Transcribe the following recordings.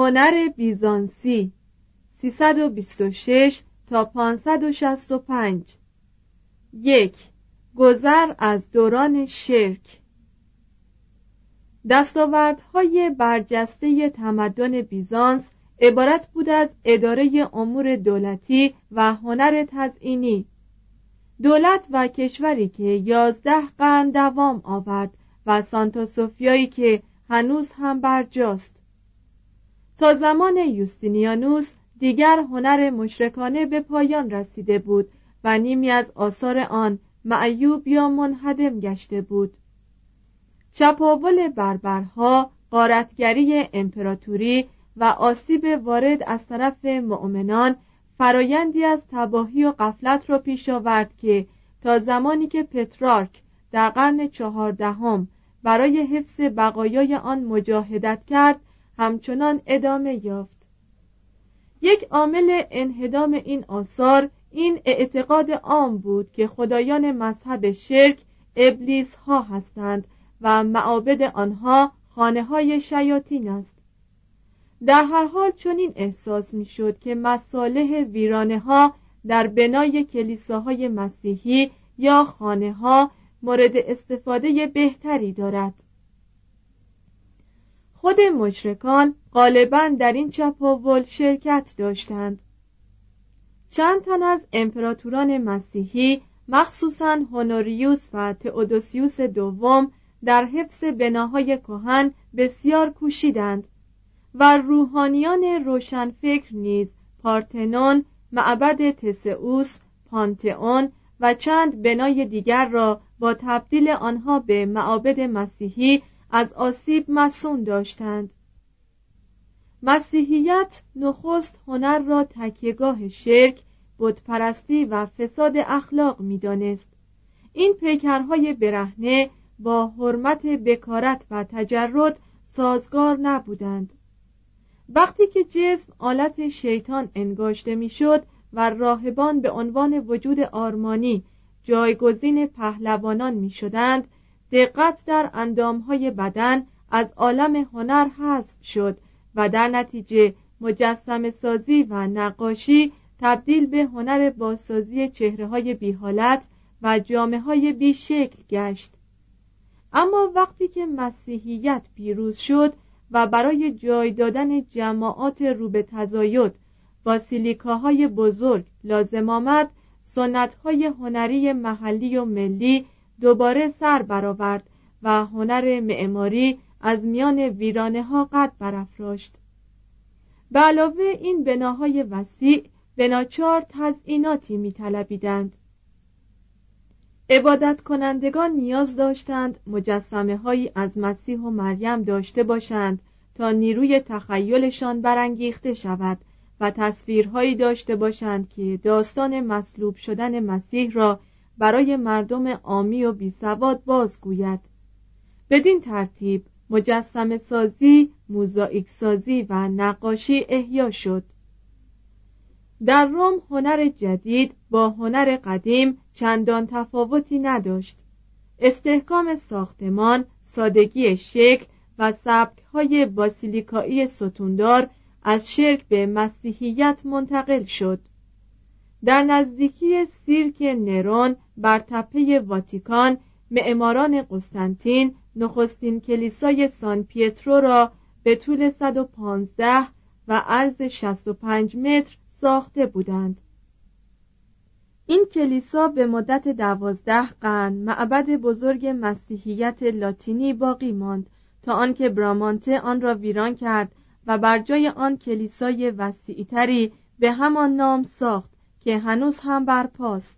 هنر بیزانسی 326 تا 565 یک گذر از دوران شرک. دستاوردهای برجسته تمدن بیزانس عبارت بود از اداره امور دولتی و هنر تزئینی. دولت و کشوری که یازده قرن دوام آورد و سانتا سوفیایی که هنوز هم برجاست. تا زمان یوستینیانوس دیگر هنر مشرکانه به پایان رسیده بود و نیمی از آثار آن معیوب یا منهدم گشته بود. چپاول بربرها قارتگری امپراتوری و آسیب وارد از طرف مؤمنان فرایندی از تباهی و قفلت را پیش آورد که تا زمانی که پترارک در قرن چهاردهم برای حفظ بقایای آن مجاهدت کرد همچنان ادامه یافت. یک عامل انهدام این آثار این اعتقاد عام بود که خدایان مذهب شرک ابلیس ها هستند و معابد آنها خانه های شیاطین است. در هر حال چنین احساس می شد که مصالح ویرانه ها در بنای کلیساهای مسیحی یا خانه ها مورد استفاده بهتری دارد. خود مشرکان غالبا در این چپاول شرکت داشتند. چند تن از امپراتوران مسیحی مخصوصا هونوریوس و تئودوسیوس دوم در حفظ بناهای کهن بسیار کوشیدند و روحانیان روشنفکر نیز پارتنون معبد تسئوس پانتئون و چند بنای دیگر را با تبدیل آنها به معابد مسیحی از آسیب مسون داشتند. مسیحیت نخست هنر را تکیهگاه شرک بتپرستی و فساد اخلاق می‌دانست. این پیکرهای برهنه با حرمت بکارت و تجرد سازگار نبودند. وقتی که جسم آلت شیطان انگاشته می‌شد و راهبان به عنوان وجود آرمانی جایگزین پهلوانان می شدند دقت در اندامهای بدن از عالم هنر حذف شد و در نتیجه مجسم سازی و نقاشی تبدیل به هنر بازسازی چهره های بی حالت و جامعه های بی شکل گشت. اما وقتی که مسیحیت پیروز شد و برای جای دادن جماعات رو به تزاید با سیلیکاهای بزرگ لازم آمد سنت های هنری محلی و ملی دوباره سر برآورد و هنر معماری از میان ویرانه ها قد برافراشت. به علاوه این بناهای وسیع بناچار تزئیناتی میطلبیدند. عبادت کنندگان نیاز داشتند مجسمه هایی از مسیح و مریم داشته باشند تا نیروی تخیلشان برانگیخته شود و تصویرهایی داشته باشند که داستان مصلوب شدن مسیح را برای مردم عامی و بیسواد بازگوید. بدین ترتیب مجسم سازی، موزاییک سازی و نقاشی احیا شد. در روم هنر جدید با هنر قدیم چندان تفاوتی نداشت. استحکام ساختمان، سادگی شکل و های باسیلیکایی ستوندار از شرک به مسیحیت منتقل شد. در نزدیکی سیرک نرون بر تپه واتیکان معماران قسطنطین نخستین کلیسای سان پیترو را به طول 115 و عرض 65 متر ساخته بودند. این کلیسا به مدت دوازده قرن معبد بزرگ مسیحیت لاتینی باقی ماند تا آنکه برامانته آن را ویران کرد و بر جای آن کلیسای وسیعتری به همان نام ساخت که هنوز هم برپاست.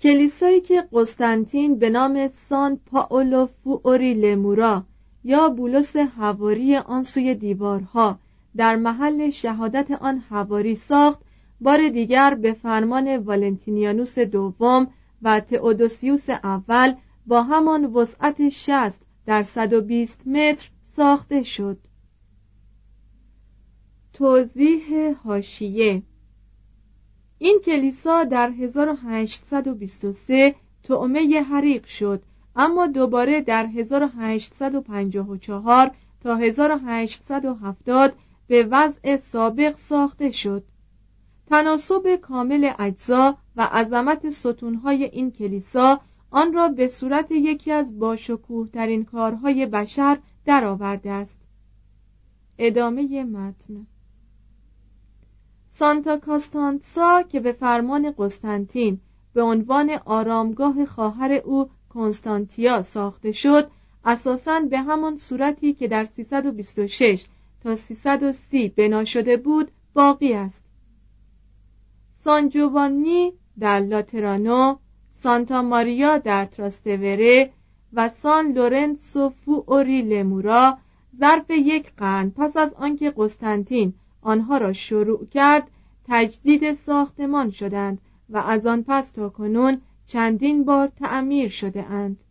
کلیسایی که قسطنطین به نام سان پاولو فوری لمورا یا بولس هواری آن سوی دیوارها در محل شهادت آن هواری ساخت بار دیگر به فرمان والنتینیانوس دوم و تئودوسیوس اول با همان وسعت 60 در 120 متر ساخته شد. توضیح هاشیه این کلیسا در 1823 تعمه حریق شد اما دوباره در 1854 تا 1870 به وضع سابق ساخته شد. تناسب کامل اجزا و عظمت ستونهای این کلیسا آن را به صورت یکی از باشکوه ترین کارهای بشر درآورده است. ادامه متن. سانتا کاستانتسا که به فرمان قسطنطین به عنوان آرامگاه خواهر او کنستانتیا ساخته شد اساساً به همان صورتی که در 326 تا 330 بنا شده بود باقی است. سان جوانی در لاترانو سانتا ماریا در تراستوره و سان لورنسو اوری لمورا ظرف یک قرن پس از آنکه قسطنطین آنها را شروع کرد تجدید ساختمان شدند و از آن پس تا کنون چندین بار تعمیر شده اند.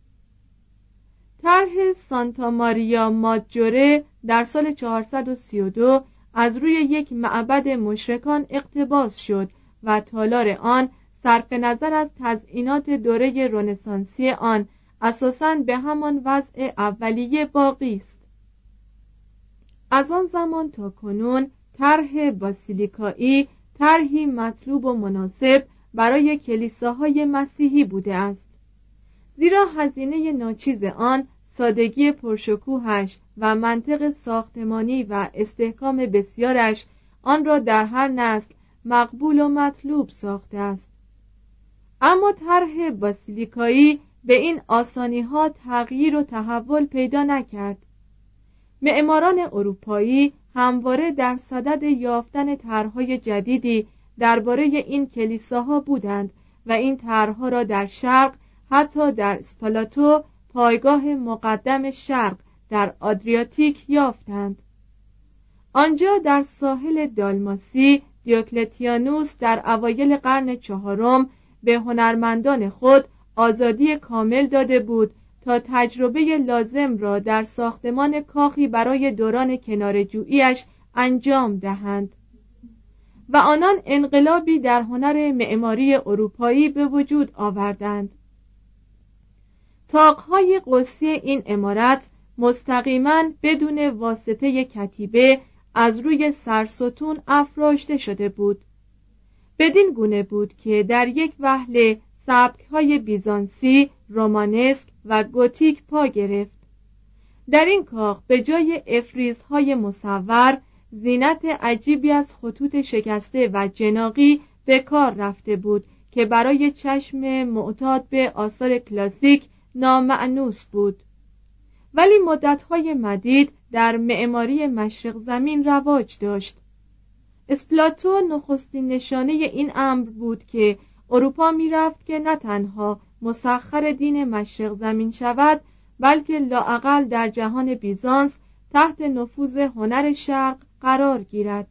طرح سانتا ماریا ماجوره در سال 432 از روی یک معبد مشرکان اقتباس شد و تالار آن صرف نظر از تزئینات دوره رنسانسی آن اساساً به همان وضع اولیه باقی است. از آن زمان تا کنون طرح باسیلیکایی طرحی مطلوب و مناسب برای کلیساهای مسیحی بوده است. زیرا هزینه ناچیز آن سادگی پرشکوهش و منطق ساختمانی و استحکام بسیارش آن را در هر نسل مقبول و مطلوب ساخته است. اما طرح باسیلیکایی به این آسانی ها تغییر و تحول پیدا نکرد. معماران اروپایی همواره در صدد یافتن طرحهای جدیدی درباره این کلیساها بودند و این طرحها را در شرق حتی در سپالاتو پایگاه مقدم شرق در آدریاتیک یافتند. آنجا در ساحل دالماسی دیوکلتیانوس در اوایل قرن چهارم به هنرمندان خود آزادی کامل داده بود تا تجربه لازم را در ساختمان کاخی برای دوران کنارجوییش انجام دهند. و آنان انقلابی در هنر معماری اروپایی به وجود آوردند. تاقهای قوسی این امارت مستقیما بدون واسطه کتیبه از روی سرستون افراشته شده بود. بدین گونه بود که در یک وهله سبک های بیزانسی، رومانسک و گوتیک پا گرفت. در این کاخ به جای افریزهای مصور زینت عجیبی از خطوط شکسته و جناقی به کار رفته بود که برای چشم معتاد به آثار کلاسیک نامعنوس بود. ولی مدتهای مدید در معماری مشرق زمین رواج داشت. اسپلاتو نخستین نشانه این امر بود که اروپا می‌رفت که نه تنها مسخر دین مشرق زمین شود بلکه لاعقل در جهان بیزانس تحت نفوذ هنر شرق قرار گیرد.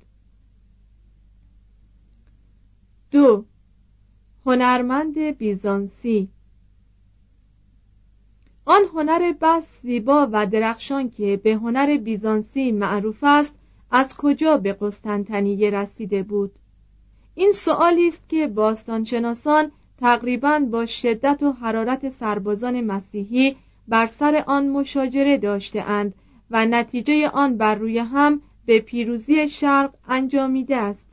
دو هنرمند بیزانسی. آن هنر بس زیبا و درخشان که به هنر بیزانسی معروف است از کجا به قسطنطنیه رسیده بود؟ این سؤالی است که باستانشناسان تقریبا با شدت و حرارت سربازان مسیحی بر سر آن مشاجره داشته و نتیجه آن بر روی هم به پیروزی شرق انجامیده است.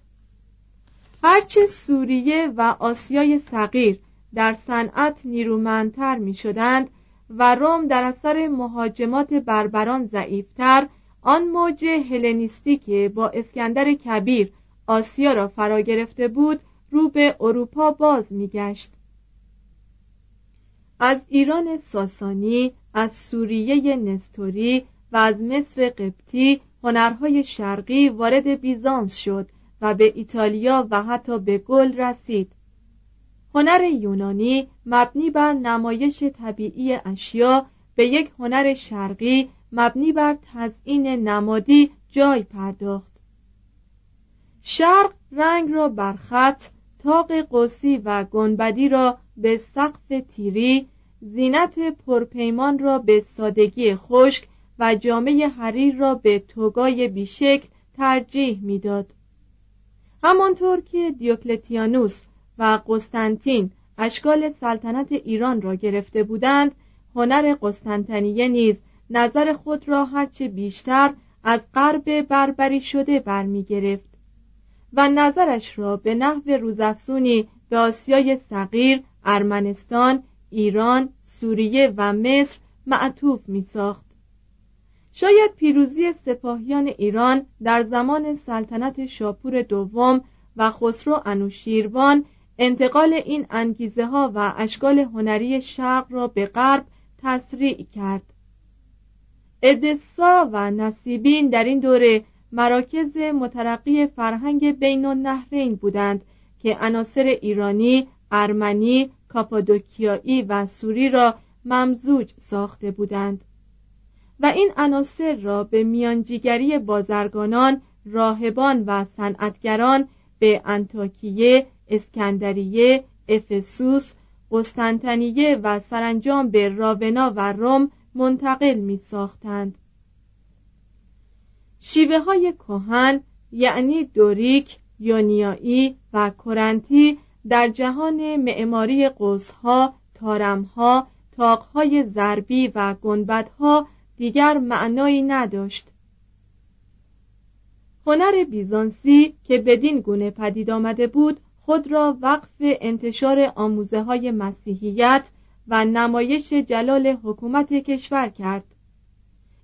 هرچه سوریه و آسیای صغیر در صنعت نیرومندتر می شدند و روم در اثر مهاجمات بربران ضعیفتر آن موج هلنیستی که با اسکندر کبیر آسیا را فرا گرفته بود رو به اروپا باز میگشت. از ایران ساسانی از سوریه نستوری و از مصر قبطی هنرهای شرقی وارد بیزانس شد و به ایتالیا و حتی به گل رسید. هنر یونانی مبنی بر نمایش طبیعی اشیا به یک هنر شرقی مبنی بر تزئین نمادی جای پرداخت. شرق رنگ را بر خط تاق قوسی و گنبدی را به سقف تیری زینت پرپیمان را به سادگی خشک و جامعه حریر را به توگای بیشکل ترجیح می‌داد. همانطور که دیوکلتیانوس و قسطنطین اشکال سلطنت ایران را گرفته بودند هنر قسطنطنیه نیز نظر خود را هرچه بیشتر از غرب بربری شده برمی گرفت و نظرش را به نحو روزافزونی به آسیای صغیر، ارمنستان، ایران، سوریه و مصر معطوف می ساخت. شاید پیروزی سپاهیان ایران در زمان سلطنت شاپور دوم و خسرو انوشیروان انتقال این انگیزه ها و اشکال هنری شرق را به غرب تسریع کرد ادسا و نصیبین در این دوره مراکز مترقی فرهنگ بین النهرین بودند که عناصر ایرانی، ارمنی، کاپادوکیایی و سوری را ممزوج ساخته بودند و این عناصر را به میانجیگری بازرگانان، راهبان و صنعتگران به انتاکیه، اسکندریه، افسوس، قسطنطنیه و سرانجام به راونا و روم منتقل می ساختند. شیوه های کهن یعنی دوریک، یونیایی و کرنتی در جهان معماری قوسها، تارمها، تاقهای ضربی و گنبدها دیگر معنایی نداشت. هنر بیزانسی که بدین گونه پدید آمده بود خود را وقف انتشار آموزه های مسیحیت و نمایش جلال حکومت کشور کرد.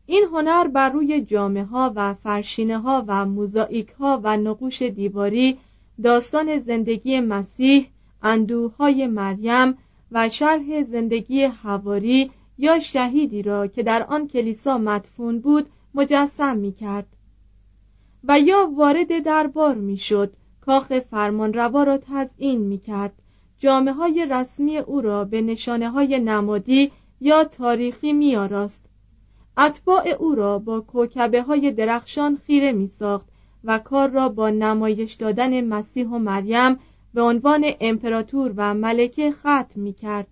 این هنر بر روی جامعه ها و فرشینه ها و موزاییک ها و نقوش دیواری داستان زندگی مسیح اندوه های مریم و شرح زندگی حواری یا شهیدی را که در آن کلیسا مدفون بود مجسم می کرد و یا وارد دربار می شد کاخ فرمانروا را تزئین می کرد جامعه های رسمی او را به نشانه های نمادی یا تاریخی می آراست. اتباع او را با کوکبه های درخشان خیره می ساخت و کار را با نمایش دادن مسیح و مریم به عنوان امپراتور و ملکه ختم می کرد.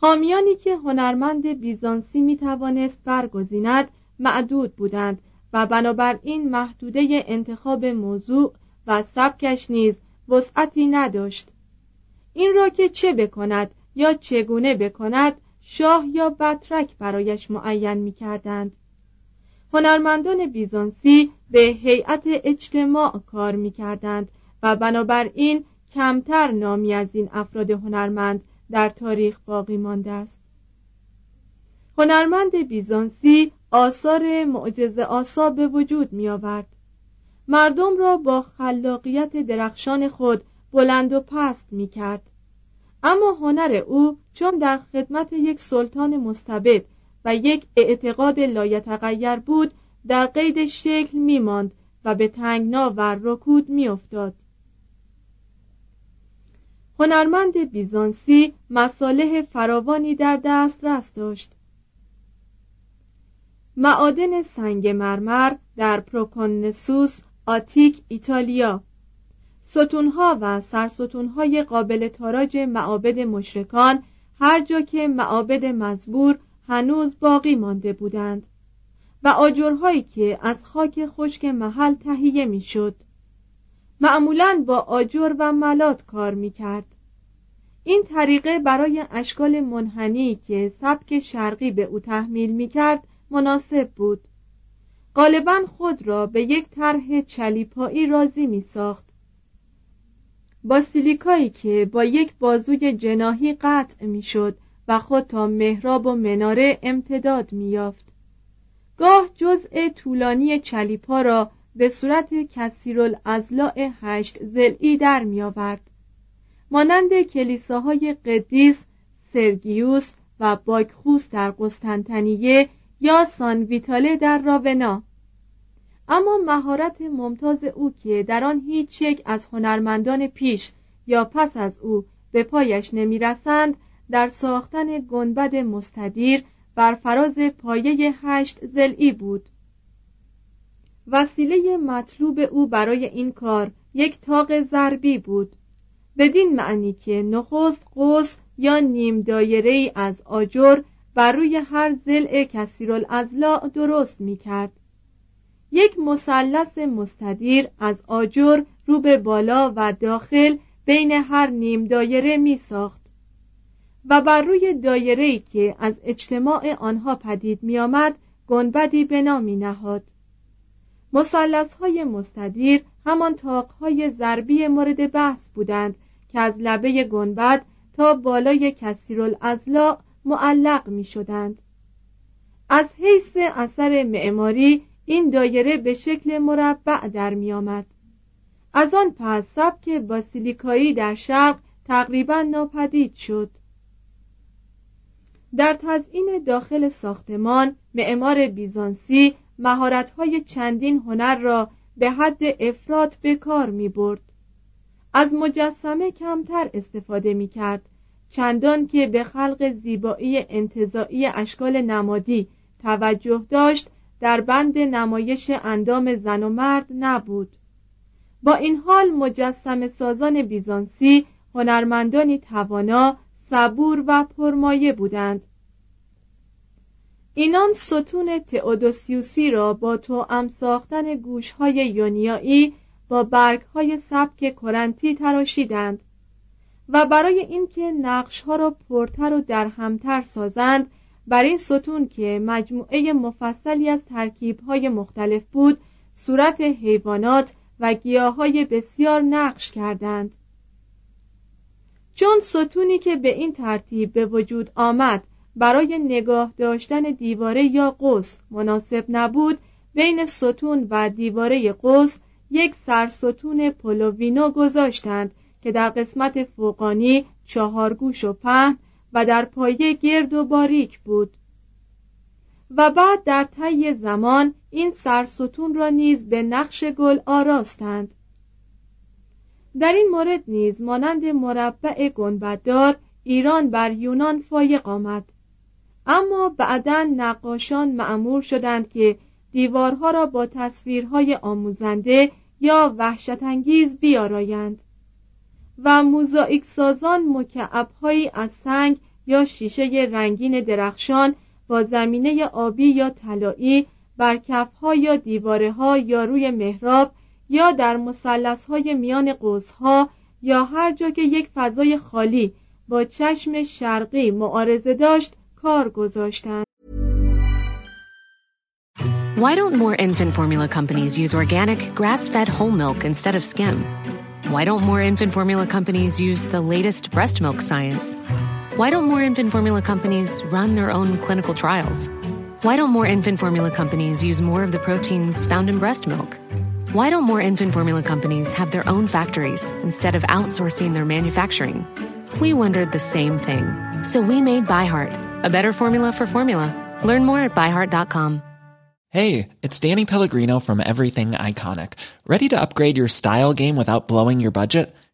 حامیانی که هنرمند بیزانسی می توانست برگزیند معدود بودند و بنابراین محدوده انتخاب موضوع و سبکش نیز وسعتی نداشت این را که چه بکند یا چگونه بکند شاه یا بطرک برایش معین می کردند هنرمندان بیزانسی به هیئت اجتماع کار می کردند و بنابراین کمتر نامی از این افراد هنرمند در تاریخ باقی مانده است. هنرمند بیزانسی آثار معجزه آسا به وجود می آورد مردم را با خلاقیت درخشان خود بلند و پست می کرد اما هنر او چون در خدمت یک سلطان مستبد و یک اعتقاد لایتغیر بود در قید شکل می ماند و به تنگنا و رکود می افتاد. هنرمند بیزانسی مصالح فراوانی در دسترس داشت معادن سنگ مرمر در پروکونسوس آتیک ایتالیا ستونها و سرستونهای قابل تاراج معابد مشرکان هر جا که معابد مزبور هنوز باقی مانده بودند و آجرهایی که از خاک خشک محل تهیه می‌شد. معمولا با آجر و ملات کار می کرد. این طریقه برای اشکال منحنی که سبک شرقی به او تحمیل می کرد مناسب بود غالبا خود را به یک طرح چلیپایی راضی می ساخت با سیلیکایی که با یک بازوی جناهی قطع می شد و خود تا محراب و مناره امتداد می یافت گاه جزء طولانی چلیپا را به صورت کثیرالازلاع هشت زلعی در می آورد مانند کلیساهای قدیس سرگیوس و باکخوس در قسطنطنیه یا سان ویتاله در راونا. اما مهارت ممتاز او که در آن هیچ یک از هنرمندان پیش یا پس از او به پایش نمی‌رسند در ساختن گنبد مستدیر بر فراز پایه هشت زلعی بود. وسیله مطلوب او برای این کار یک تاق ضربی بود. بدین معنی که نخست قوس یا نیم دایره ای از آجر بر روی هر زل کثیرالازلاع درست می کرد یک مثلث مستدیر از آجر رو به بالا و داخل بین هر نیم دایره می ساخت و بر روی دایره که از اجتماع آنها پدید می آمد گنبدی بنا می نهاد. مسلس های مستدیر همان تاق های ضربی مورد بحث بودند که از لبه گنبد تا بالای کثیرالازلاع معلق می شدند. از حیث اثر معماری این دایره به شکل مربع در می آمد. از آن پس سبک باسیلیکایی در شرق تقریبا ناپدید شد در تزئین داخل ساختمان معمار بیزانسی مهارت‌های چندین هنر را به حد افراط به کار می برد. از مجسمه کمتر استفاده می کرد چندان که به خلق زیبایی انتظاعی اشکال نمادی توجه داشت در بند نمایش اندام زن و مرد نبود. با این حال مجسم سازان بیزانسی هنرمندانی توانا صبور و پرمایه بودند. اینان ستون تئودوسیوسی را با توأم ساختن گوشهای یونیایی با برگهای سبک کرنتی تراشیدند و برای اینکه نقشها را پرتر و درهمتر سازند بر این ستون که مجموعه مفصلی از ترکیبهای مختلف بود صورت حیوانات و گیاهای بسیار نقش کردند. چون ستونی که به این ترتیب به وجود آمد برای نگاه داشتن دیواره یا قوس مناسب نبود بین ستون و دیواره قوس یک سرستون پولووینو گذاشتند که در قسمت فوقانی چهارگوش و پهن و در پایه گرد و باریک بود. و بعد در طی زمان این سرستون را نیز به نقش گل آراستند. در این مورد نیز مانند مربع گنبددار ایران بر یونان فایق آمد. اما بعدا نقاشان معمور شدند که دیوارها را با تصویرهای آموزنده یا وحشت بیارایند و موزاییک سازان مکعبهایی از سنگ یا شیشه رنگین درخشان با زمینه آبی یا طلایی بر کفها یا دیواره ها یا روی محراب یا در مسلس های میان قوسها یا هر جا که یک فضای خالی با چشم شرقی معارضه داشت کار گذاشتند. Why don't more infant formula companies use organic, grass-fed whole milk instead of skim? Why don't more infant formula companies use the latest breast milk science? Why don't more infant formula companies run their own clinical trials? Why don't more infant formula companies use more of the proteins found in breast milk? Why don't more infant formula companies have their own factories instead of outsourcing their manufacturing? We wondered the same thing. So we made ByHeart, a better formula for formula. Learn more at byheart.com. Hey, it's Danny Pellegrino from Everything Iconic. Ready to upgrade your style game without blowing your budget?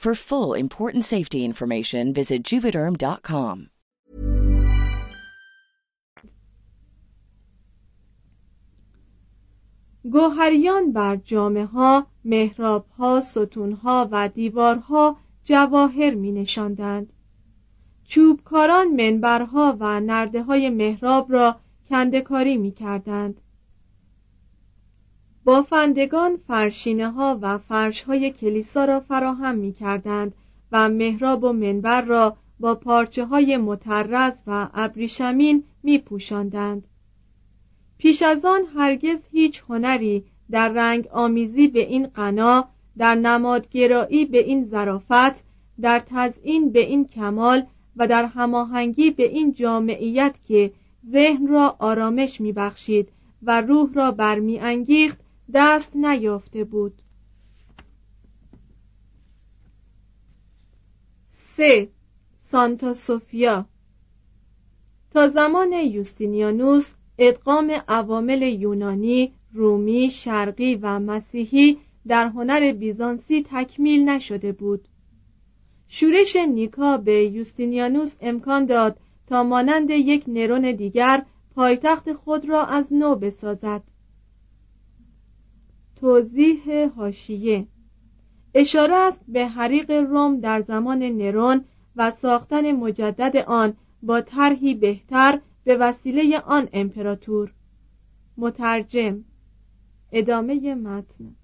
For full important safety information, visit juvederm.com. گوهریان بر جامه ها، محراب ها، ستون ها و دیوارها جواهر می نشاندند. چوبکاران منبرها و نرده های محراب را کندکاری می کردند. بافندگان فرشینه ها و فرش های کلیسا را فراهم می کردند و محراب و منبر را با پارچه های مترز و ابریشمین می پوشندند. پیش از آن هرگز هیچ هنری در رنگ آمیزی به این قنا در نمادگرایی به این ظرافت در تزئین به این کمال و در هماهنگی به این جامعیت که ذهن را آرامش میبخشید و روح را برمیانگیخت دست نیافته بود سه سانتا سوفیا تا زمان یوستینیانوس ادغام عوامل یونانی، رومی، شرقی و مسیحی در هنر بیزانسی تکمیل نشده بود. شورش نیکا به یوستینیانوس امکان داد تا مانند یک نرون دیگر پایتخت خود را از نو بسازد. توضیح هاشیه اشاره است به حریق روم در زمان نرون و ساختن مجدد آن با طرحی بهتر به وسیله آن امپراتور. مترجم. ادامه متن.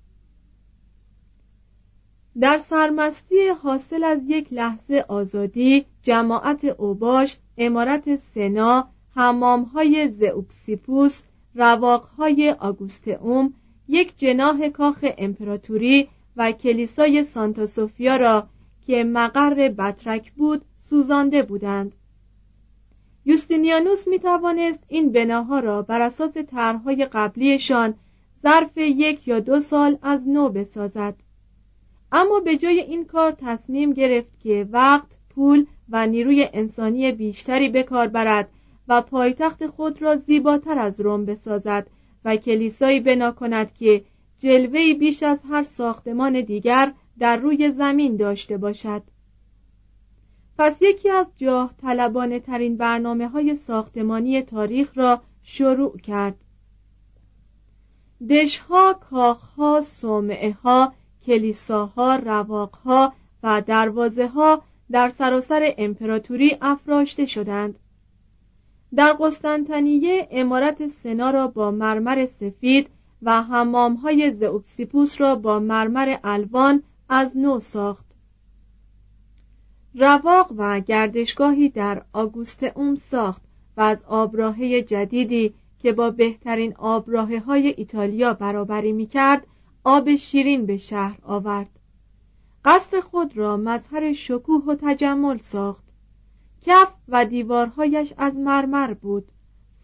در سرمستی حاصل از یک لحظه آزادی جماعت اوباش امارت سنا حمامهای زئوکسیپوس رواقهای آگوستئوم یک جناح کاخ امپراتوری و کلیسای سانتا سوفیا را که مقر بطرک بود سوزانده بودند. یوستینیانوس می توانست این بناها را بر اساس طرحهای قبلیشان ظرف یک یا دو سال از نو بسازد. اما به جای این کار تصمیم گرفت که وقت پول و نیروی انسانی بیشتری به کار برد و پایتخت خود را زیباتر از روم بسازد و کلیسایی بنا کند که جلوهی بیش از هر ساختمان دیگر در روی زمین داشته باشد. پس یکی از جاه طلبانه ترین برنامه های ساختمانی تاریخ را شروع کرد. دشها، کاخها، صومعه ها، کلیساها، رواقها و دروازه ها در سراسر امپراتوری افراشته شدند. در قسطنطنیه امارت سنا را با مرمر سفید و حمام های زئوکسیپوس را با مرمر الوان از نو ساخت. رواق و گردشگاهی در آگوست اوم ساخت و از آبراهه جدیدی که با بهترین آبراهه های ایتالیا برابری می کرد آب شیرین به شهر آورد. قصر خود را مظهر شکوه و تجمل ساخت. کف و دیوارهایش از مرمر بود.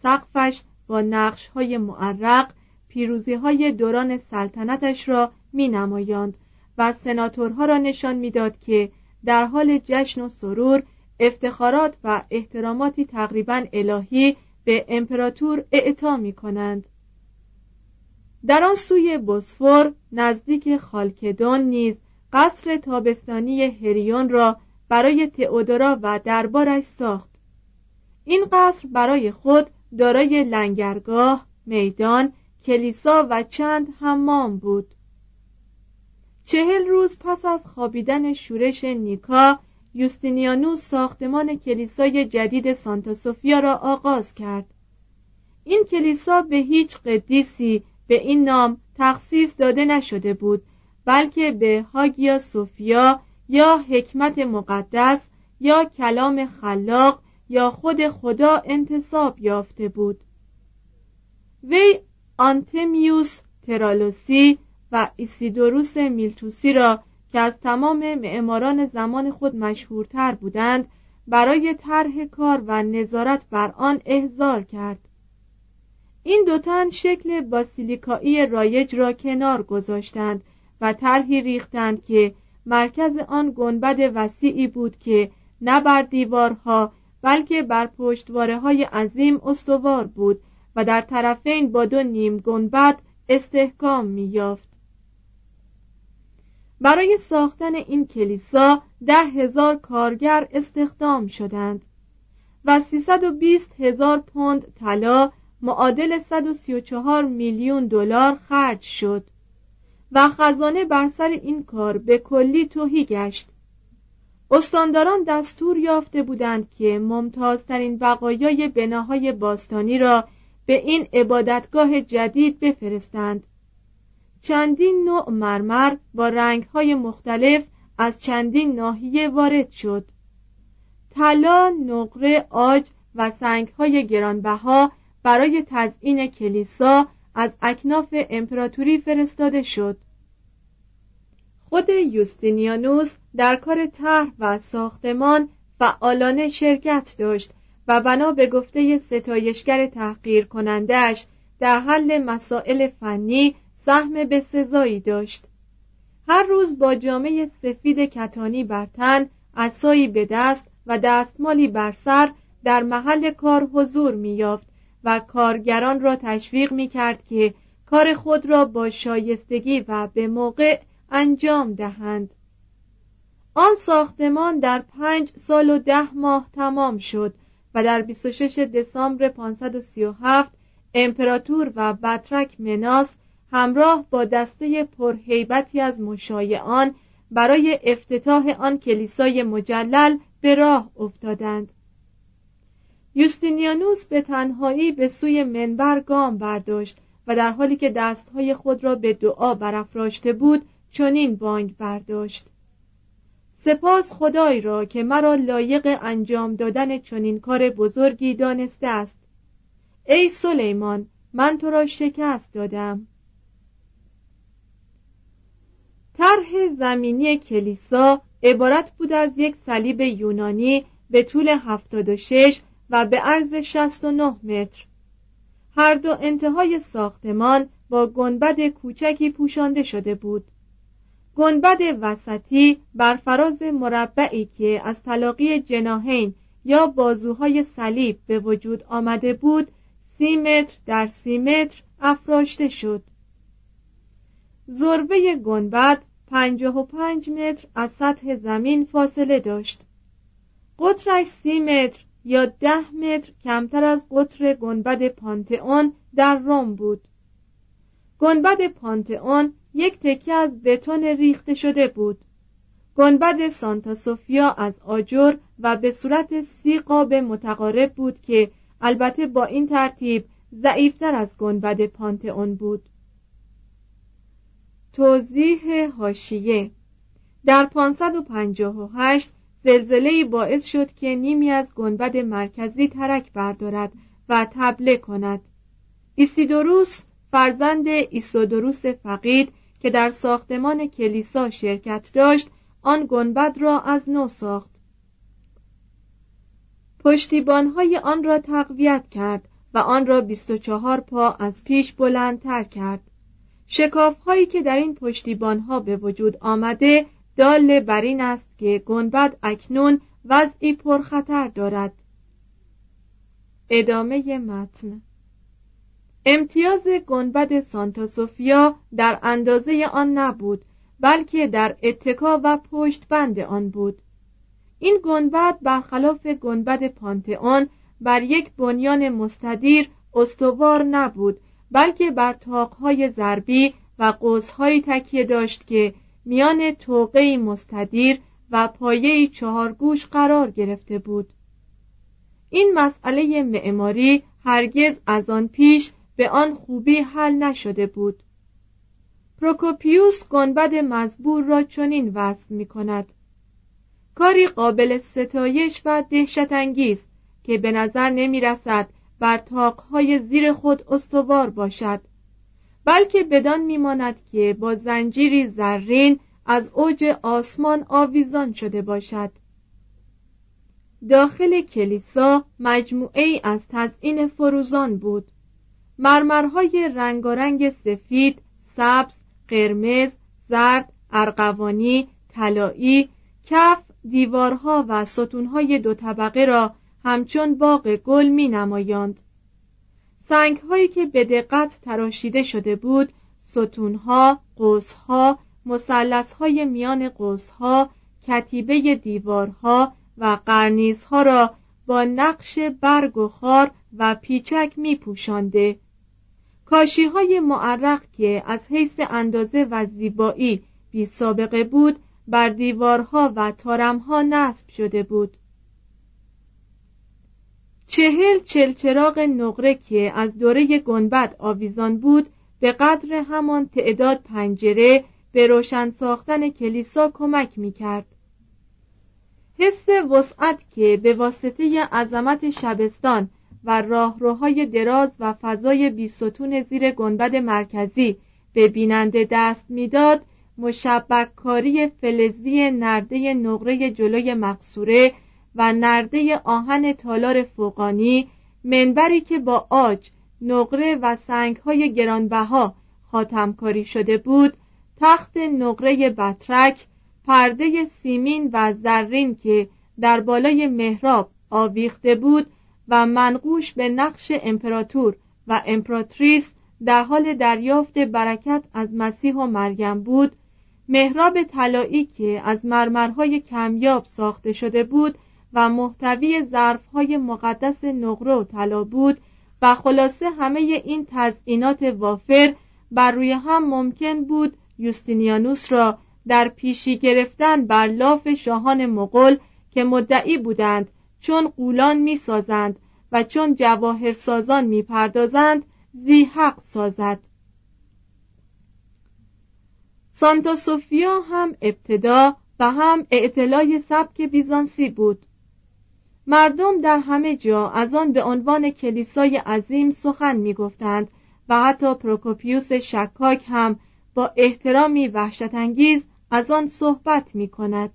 سقفش با نقش های معرق پیروزی های دوران سلطنتش را می نمایاند و سناتورها را نشان می‌داد که در حال جشن و سرور افتخارات و احتراماتی تقریبا الهی به امپراتور اعطا می کنند در آن سوی بوسفور نزدیک خالکدون نیز قصر تابستانی هریون را برای تئودورا و دربارش ساخت. این قصر برای خود دارای لنگرگاه، میدان، کلیسا و چند حمام بود. چهل روز پس از خوابیدن شورش نیکا یوستینیانوس ساختمان کلیسای جدید سانتا سوفیا را آغاز کرد. این کلیسا به هیچ قدیسی به این نام تخصیص داده نشده بود بلکه به هاگیا سوفیا یا حکمت مقدس یا کلام خلاق یا خود خدا انتصاب یافته بود. وی آنتمیوس ترالوسی و ایسیدوروس میلتوسی را که از تمام معماران زمان خود مشهورتر بودند برای طرح کار و نظارت بر آن احضار کرد. این دو تن شکل باسیلیکایی رایج را کنار گذاشتند و طرحی ریختند که مرکز آن گنبد وسیعی بود که نه بر دیوارها بلکه بر پشتواره های عظیم استوار بود و در طرفین با دو نیم گنبد استحکام می‌یافت. برای ساختن این کلیسا ده هزار کارگر استخدام شدند و 320 هزار پوند طلا معادل 134 میلیون دلار خرج شد و خزانه بر سر این کار به کلی توهی گشت. استانداران دستور یافته بودند که ممتازترین بقایای بناهای باستانی را به این عبادتگاه جدید بفرستند. چندین نوع مرمر با رنگهای مختلف از چندین ناحیه وارد شد. طلا، نقره، آج و سنگهای گرانبها برای تزئین کلیسا از اکناف امپراتوری فرستاده شد. خود یوستینیانوس در کار طرح و ساختمان فعالانه شرکت داشت و بنا به گفته ستایشگر تحقیر کنندهش در حل مسائل فنی سهم به سزایی داشت. هر روز با جامعه سفید کتانی بر تن عصایی به دست و دستمالی بر سر در محل کار حضور می یافت و کارگران را تشویق می کرد که کار خود را با شایستگی و به موقع انجام دهند. آن ساختمان در پنج سال و ده ماه تمام شد و در 26 دسامبر 537 امپراتور و بطرک مناس همراه با دسته پرهیبتی از مشایعان برای افتتاح آن کلیسای مجلل به راه افتادند. یوستینیانوس به تنهایی به سوی منبر گام برداشت و در حالی که دستهای خود را به دعا برافراشته بود چنین بانگ برداشت. سپاس خدای را که مرا لایق انجام دادن چنین کار بزرگی دانسته است. ای سلیمان من تو را شکست دادم. طرح زمینی کلیسا عبارت بود از یک صلیب یونانی به طول 76 و به عرض 69 متر. هر دو انتهای ساختمان با گنبد کوچکی پوشانده شده بود. گنبد وسطی بر فراز مربعی که از تلاقی جناهین یا بازوهای صلیب به وجود آمده بود سی متر در سی متر افراشته شد. ضربه گنبد پنجاه و پنج متر از سطح زمین فاصله داشت. قطرش سی متر یا ده متر کمتر از قطر گنبد پانتئون در روم بود. گنبد پانتئون یک تکه از بتون ریخته شده بود. گنبد سانتا سوفیا از آجر و به صورت سی قاب متقارب بود که البته با این ترتیب ضعیفتر از گنبد پانتئون بود. توضیح حاشیه در 558 زلزله باعث شد که نیمی از گنبد مرکزی ترک بردارد و تبله کند. ایسیدوروس فرزند ایسیدوروس فقید که در ساختمان کلیسا شرکت داشت آن گنبد را از نو ساخت. پشتیبانهای آن را تقویت کرد و آن را 24 پا از پیش بلندتر کرد. شکاف هایی که در این پشتیبان ها به وجود آمده دال بر این است که گنبد اکنون وضعی پرخطر دارد. ادامه متن. امتیاز گنبد سانتا سوفیا در اندازه آن نبود بلکه در اتکا و پشت بند آن بود. این گنبد برخلاف گنبد پانتئون بر یک بنیان مستدیر استوار نبود بلکه بر تاقهای ضربی و قوسهایی تکیه داشت که میان توقعی مستدیر و پایه چهارگوش قرار گرفته بود. این مسئله معماری هرگز از آن پیش به آن خوبی حل نشده بود. پروکوپیوس گنبد مزبور را چنین وصف می کند کاری قابل ستایش و دهشت انگیز که به نظر نمی رسد بر تاقهای زیر خود استوار باشد. بلکه بدان میماند که با زنجیری زرین از اوج آسمان آویزان شده باشد داخل کلیسا مجموعه ای از تزئین فروزان بود مرمرهای رنگارنگ سفید، سبز، قرمز، زرد، ارغوانی، طلایی، کف، دیوارها و ستونهای دو طبقه را همچون باغ گل می نمایاند. سنگ هایی که به دقت تراشیده شده بود ستونها، قوسها، مسلس های میان قوسها، کتیبه دیوارها و قرنیزها را با نقش برگ و خار و پیچک می پوشانده. کاشی های معرق که از حیث اندازه و زیبایی بی سابقه بود بر دیوارها و تارمها نصب شده بود چهل چلچراغ نقره که از دوره گنبد آویزان بود به قدر همان تعداد پنجره به روشن ساختن کلیسا کمک می کرد. حس وسعت که به واسطه عظمت شبستان و راهروهای دراز و فضای بیستون زیر گنبد مرکزی به بیننده دست می‌داد مشبککاری فلزی نرده نقره جلوی مقصوره و نرده آهن تالار فوقانی منبری که با آج نقره و سنگهای گرانبها خاتمکاری شده بود تخت نقره بطرک پرده سیمین و زرین که در بالای محراب آویخته بود و منقوش به نقش امپراتور و امپراتریس در حال دریافت برکت از مسیح و مریم بود محراب طلایی که از مرمرهای کمیاب ساخته شده بود و محتوی ظرفهای مقدس نقره و طلا بود و خلاصه همه این تزئینات وافر بر روی هم ممکن بود یوستینیانوس را در پیشی گرفتن بر لاف شاهان مغول که مدعی بودند چون قولان می‌سازند و چون جواهرسازان می‌پردازند زی حق سازد. سانتا سوفیا هم ابتدا و هم اعتلای سبک بیزانسی بود. مردم در همه جا از آن به عنوان کلیسای عظیم سخن می‌گفتند و حتی پروکوپیوس شکاک هم با احترامی وحشتانگیز از آن صحبت می کند.